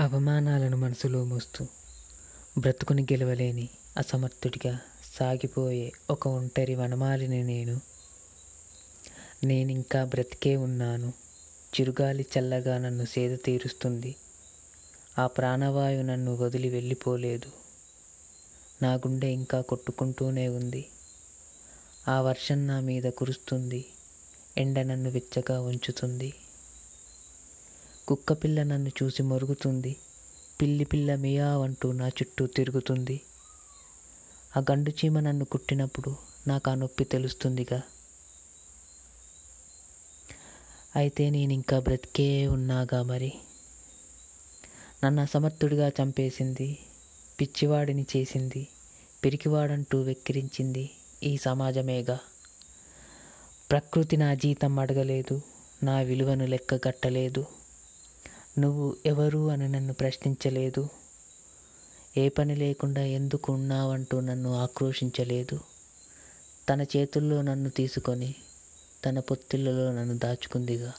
అవమానాలను మనసులో మోస్తూ బ్రతుకుని గెలవలేని అసమర్థుడిగా సాగిపోయే ఒక ఒంటరి వనమాలిని నేను. నేనింకా బ్రతికే ఉన్నాను. చిరుగాలి చల్లగా నన్ను సేద తీరుస్తుంది. ఆ ప్రాణవాయు నన్ను వదిలి వెళ్ళిపోలేదు. నా గుండె ఇంకా కొట్టుకుంటూనే ఉంది. ఆ వర్షం నా మీద కురుస్తుంది. ఎండ నన్ను వెచ్చగా ఉంచుతుంది. కుక్కపిల్ల నన్ను చూసి మొరుగుతుంది. పిల్లి పిల్ల మియావంటూ నా చుట్టూ తిరుగుతుంది. ఆ గండు చీమ నన్ను కుట్టినప్పుడు నాకు ఆ నొప్పి తెలుస్తుందిగా. అయితే నేను ఇంకా బ్రతికే ఉన్నాగా మరి. నన్ను అసమర్థుడిగా చంపేసింది పిచ్చివాడిని చేసింది పిరికివాడంటూ వెక్కిరించింది ఈ సమాజమేగా. ప్రకృతి నా జీతం అడగలేదు నా విలువను లెక్కగట్టలేదు. నువ్వు ఎవరు అని నన్ను ప్రశ్నించలేదు. ఏ పని లేకుండా ఎందుకు ఉన్నావంటూ నన్ను ఆక్రోషించలేదు తన చేతుల్లో నన్ను తీసుకొని తన పొత్తిళ్ళలో నన్ను దాచుకుందిగా.